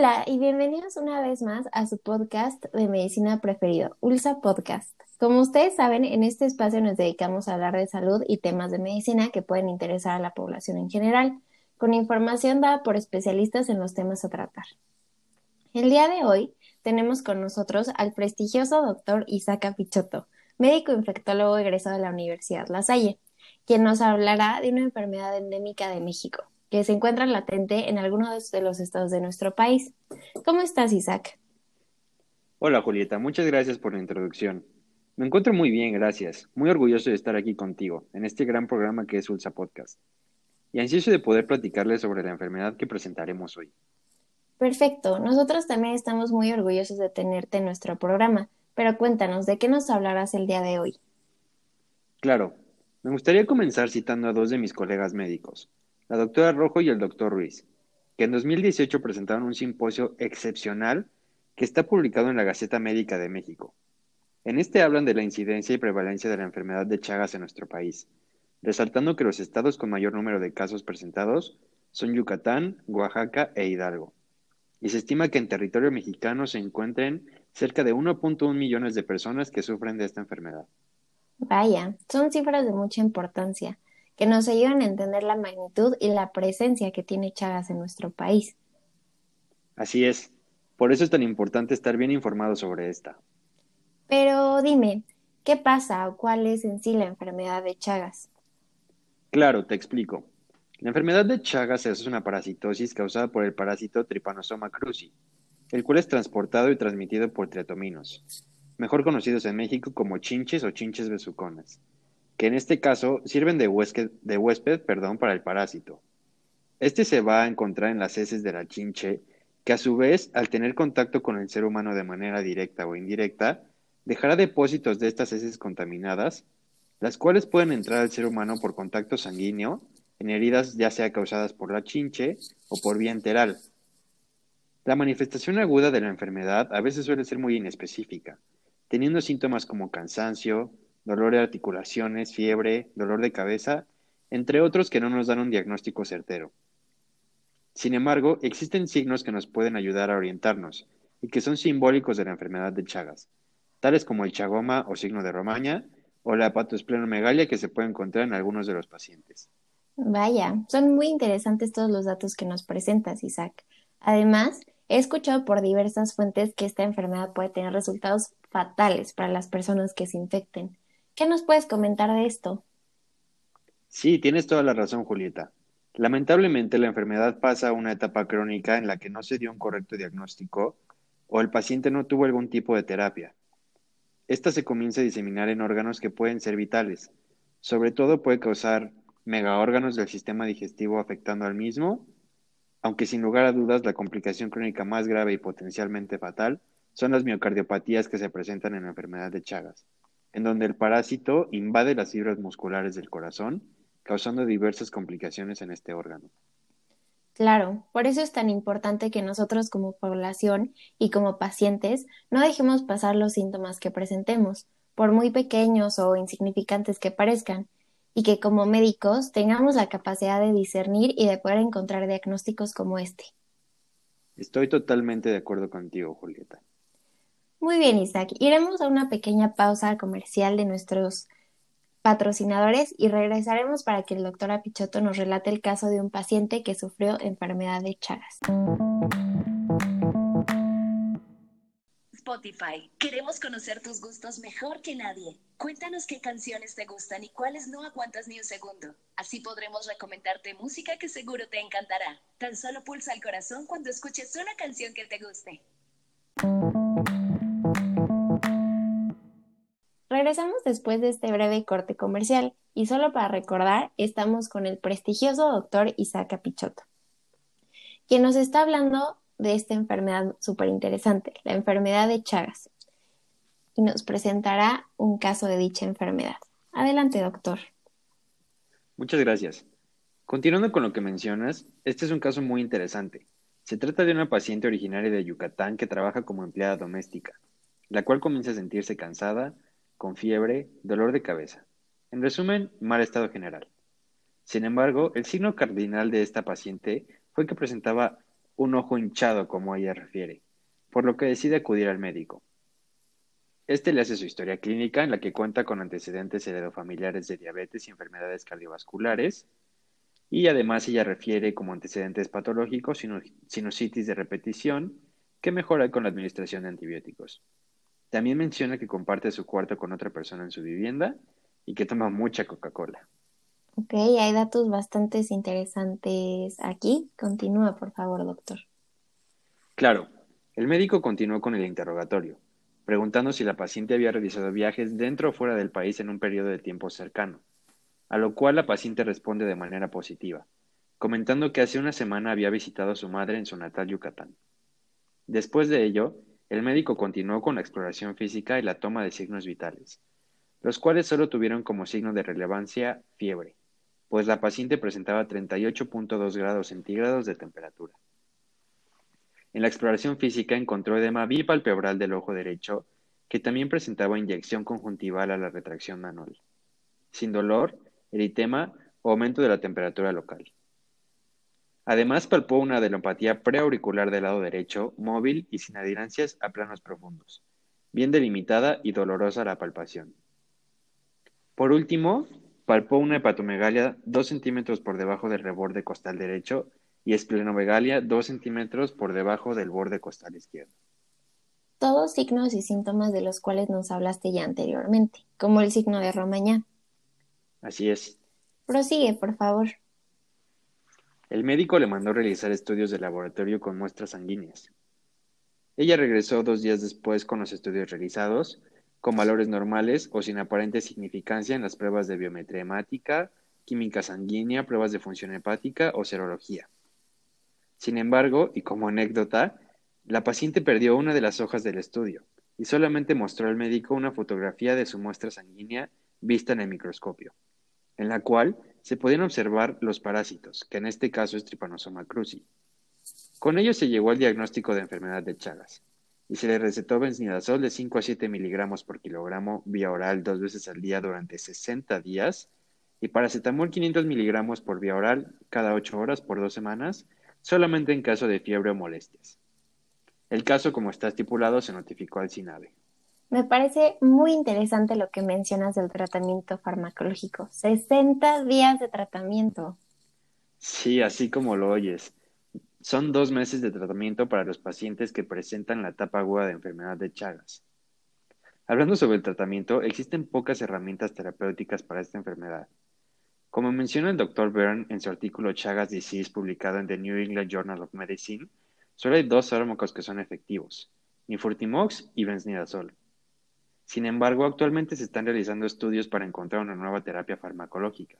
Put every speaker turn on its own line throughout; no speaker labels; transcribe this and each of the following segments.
Hola y bienvenidos una vez más a su podcast de medicina preferido, ULSA Podcast. Como ustedes saben, en este espacio nos dedicamos a hablar de salud y temas de medicina que pueden interesar a la población en general, con información dada por especialistas en los temas a tratar. El día de hoy tenemos con nosotros al prestigioso doctor Isaac Pichotto, médico infectólogo egresado de la Universidad La Salle, quien nos hablará de una enfermedad endémica de México, que se encuentra latente en algunos de los estados de nuestro país. ¿Cómo estás, Isaac?
Hola, Julieta. Muchas gracias por la introducción. Me encuentro muy bien, gracias. Muy orgulloso de estar aquí contigo, en este gran programa que es Ulsa Podcast. Y ansioso de poder platicarles sobre la enfermedad que presentaremos hoy.
Perfecto. Nosotros también estamos muy orgullosos de tenerte en nuestro programa. Pero cuéntanos, ¿de qué nos hablarás el día de hoy?
Claro. Me gustaría comenzar citando a dos de mis colegas médicos, la doctora Rojo y el doctor Ruiz, que en 2018 presentaron un simposio excepcional que está publicado en la Gaceta Médica de México. En este hablan de la incidencia y prevalencia de la enfermedad de Chagas en nuestro país, resaltando que los estados con mayor número de casos presentados son Yucatán, Oaxaca e Hidalgo. Y se estima que en territorio mexicano se encuentren cerca de 1.1 millones de personas que sufren de esta enfermedad.
Vaya, son cifras de mucha importancia que nos ayudan a entender la magnitud y la presencia que tiene Chagas en nuestro país.
Así es, por eso es tan importante estar bien informado sobre esta.
Pero dime, ¿qué pasa o cuál es en sí la enfermedad de Chagas?
Claro, te explico. La enfermedad de Chagas es una parasitosis causada por el parásito Trypanosoma cruzi, el cual es transportado y transmitido por triatominos, mejor conocidos en México como chinches o chinches besuconas que en este caso sirven de huésped, perdón, para el parásito. Este se va a encontrar en las heces de la chinche, que a su vez, al tener contacto con el ser humano de manera directa o indirecta, dejará depósitos de estas heces contaminadas, las cuales pueden entrar al ser humano por contacto sanguíneo en heridas ya sea causadas por la chinche o por vía enteral. La manifestación aguda de la enfermedad a veces suele ser muy inespecífica, teniendo síntomas como cansancio, dolor de articulaciones, fiebre, dolor de cabeza, entre otros que no nos dan un diagnóstico certero. Sin embargo, existen signos que nos pueden ayudar a orientarnos y que son simbólicos de la enfermedad de Chagas, tales como el chagoma o signo de Romaña o la hepatosplenomegalia que se puede encontrar en algunos de los pacientes.
Vaya, son muy interesantes todos los datos que nos presentas, Isaac. Además, he escuchado por diversas fuentes que esta enfermedad puede tener resultados fatales para las personas que se infecten. ¿Qué nos puedes comentar de esto?
Sí, tienes toda la razón, Julieta. Lamentablemente, la enfermedad pasa a una etapa crónica en la que no se dio un correcto diagnóstico o el paciente no tuvo algún tipo de terapia. Esta se comienza a diseminar en órganos que pueden ser vitales. Sobre todo puede causar megaórganos del sistema digestivo afectando al mismo, aunque sin lugar a dudas la complicación crónica más grave y potencialmente fatal son las miocardiopatías que se presentan en la enfermedad de Chagas en donde el parásito invade las fibras musculares del corazón, causando diversas complicaciones en este órgano.
Claro, por eso es tan importante que nosotros como población y como pacientes no dejemos pasar los síntomas que presentemos, por muy pequeños o insignificantes que parezcan, y que como médicos tengamos la capacidad de discernir y de poder encontrar diagnósticos como este.
Estoy totalmente de acuerdo contigo, Julieta.
Muy bien, Isaac. Iremos a una pequeña pausa comercial de nuestros patrocinadores y regresaremos para que el doctor Apichoto nos relate el caso de un paciente que sufrió enfermedad de Chagas.
Spotify. Queremos conocer tus gustos mejor que nadie. Cuéntanos qué canciones te gustan y cuáles no aguantas ni un segundo. Así podremos recomendarte música que seguro te encantará. Tan solo pulsa el corazón cuando escuches una canción que te guste.
Regresamos después de este breve corte comercial y solo para recordar, estamos con el prestigioso doctor Isaac Apichoto, quien nos está hablando de esta enfermedad súper interesante, la enfermedad de Chagas, y nos presentará un caso de dicha enfermedad. Adelante, doctor.
Muchas gracias. Continuando con lo que mencionas, este es un caso muy interesante. Se trata de una paciente originaria de Yucatán que trabaja como empleada doméstica, la cual comienza a sentirse cansada, con fiebre, dolor de cabeza. En resumen, mal estado general. Sin embargo, el signo cardinal de esta paciente fue que presentaba un ojo hinchado, como ella refiere, por lo que decide acudir al médico. Este le hace su historia clínica en la que cuenta con antecedentes heredofamiliares de diabetes y enfermedades cardiovasculares, y además ella refiere como antecedentes patológicos sinusitis de repetición que mejora con la administración de antibióticos. También menciona que comparte su cuarto con otra persona en su vivienda y que toma mucha Coca-Cola.
Ok, hay datos bastante interesantes aquí. Continúa, por favor, doctor.
Claro, el médico continuó con el interrogatorio, preguntando si la paciente había realizado viajes dentro o fuera del país en un periodo de tiempo cercano, a lo cual la paciente responde de manera positiva, comentando que hace una semana había visitado a su madre en su natal Yucatán. Después de ello, el médico continuó con la exploración física y la toma de signos vitales, los cuales solo tuvieron como signo de relevancia fiebre, pues la paciente presentaba 38.2 grados centígrados de temperatura. En la exploración física encontró edema bipalpebral del ojo derecho, que también presentaba inyección conjuntival a la retracción manual, sin dolor, eritema o aumento de la temperatura local. Además palpó una adenopatía preauricular del lado derecho, móvil y sin adherancias a planos profundos, bien delimitada y dolorosa la palpación. Por último, palpó una hepatomegalia 2 centímetros por debajo del reborde costal derecho y esplenomegalia 2 centímetros por debajo del borde costal izquierdo.
Todos signos y síntomas de los cuales nos hablaste ya anteriormente, como el signo de Romañá.
Así es.
Prosigue, por favor.
El médico le mandó realizar estudios de laboratorio con muestras sanguíneas. Ella regresó dos días después con los estudios realizados, con valores normales o sin aparente significancia en las pruebas de biometría hemática, química sanguínea, pruebas de función hepática o serología. Sin embargo, y como anécdota, la paciente perdió una de las hojas del estudio y solamente mostró al médico una fotografía de su muestra sanguínea vista en el microscopio, en la cual se podían observar los parásitos, que en este caso es Trypanosoma cruzi. Con ello se llegó al diagnóstico de enfermedad de Chagas y se le recetó benznidazol de 5 a 7 miligramos por kilogramo vía oral dos veces al día durante 60 días y paracetamol 500 miligramos por vía oral cada 8 horas por dos semanas, solamente en caso de fiebre o molestias. El caso, como está estipulado, se notificó al SINAVE.
Me parece muy interesante lo que mencionas del tratamiento farmacológico. 60 días de tratamiento.
Sí, así como lo oyes. Son dos meses de tratamiento para los pacientes que presentan la etapa aguda de enfermedad de Chagas. Hablando sobre el tratamiento, existen pocas herramientas terapéuticas para esta enfermedad. Como menciona el Dr. Byrne en su artículo Chagas Disease publicado en The New England Journal of Medicine, solo hay dos fármacos que son efectivos, Nifurtimox y Benznidazol. Sin embargo, actualmente se están realizando estudios para encontrar una nueva terapia farmacológica,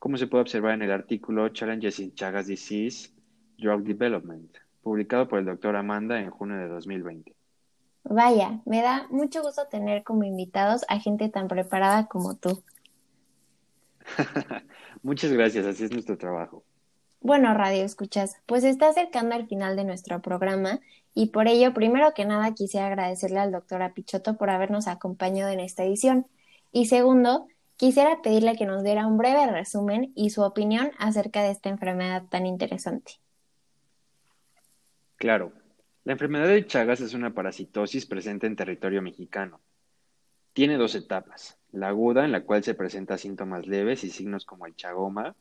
como se puede observar en el artículo Challenges in Chagas Disease Drug Development, publicado por el doctor Amanda en junio de 2020.
Vaya, me da mucho gusto tener como invitados a gente tan preparada como tú.
Muchas gracias, así es nuestro trabajo.
Bueno, Radio Escuchas, pues está acercando al final de nuestro programa y por ello, primero que nada, quisiera agradecerle al doctor Apichoto por habernos acompañado en esta edición. Y segundo, quisiera pedirle que nos diera un breve resumen y su opinión acerca de esta enfermedad tan interesante.
Claro, la enfermedad de Chagas es una parasitosis presente en territorio mexicano. Tiene dos etapas, la aguda en la cual se presentan síntomas leves y signos como el chagoma,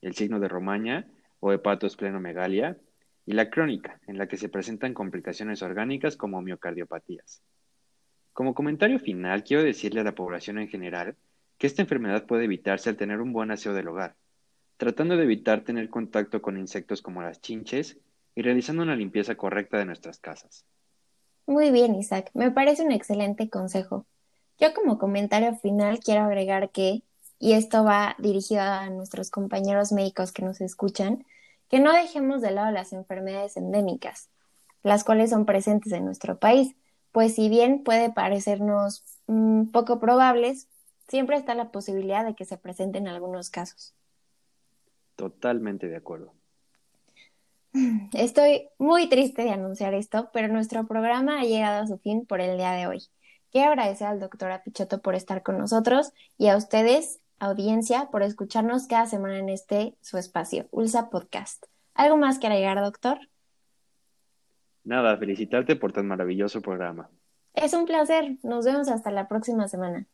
el signo de romaña o hepatosplenomegalia, y la crónica, en la que se presentan complicaciones orgánicas como miocardiopatías. Como comentario final, quiero decirle a la población en general que esta enfermedad puede evitarse al tener un buen aseo del hogar, tratando de evitar tener contacto con insectos como las chinches y realizando una limpieza correcta de nuestras casas.
Muy bien, Isaac, me parece un excelente consejo. Yo como comentario final quiero agregar que y esto va dirigido a nuestros compañeros médicos que nos escuchan, que no dejemos de lado las enfermedades endémicas, las cuales son presentes en nuestro país, pues si bien puede parecernos mm, poco probables, siempre está la posibilidad de que se presenten algunos casos.
Totalmente de acuerdo.
Estoy muy triste de anunciar esto, pero nuestro programa ha llegado a su fin por el día de hoy. Quiero agradecer al doctor Apichoto por estar con nosotros y a ustedes audiencia por escucharnos cada semana en este su espacio, Ulsa Podcast. ¿Algo más que agregar, doctor?
Nada, felicitarte por tan maravilloso programa.
Es un placer. Nos vemos hasta la próxima semana.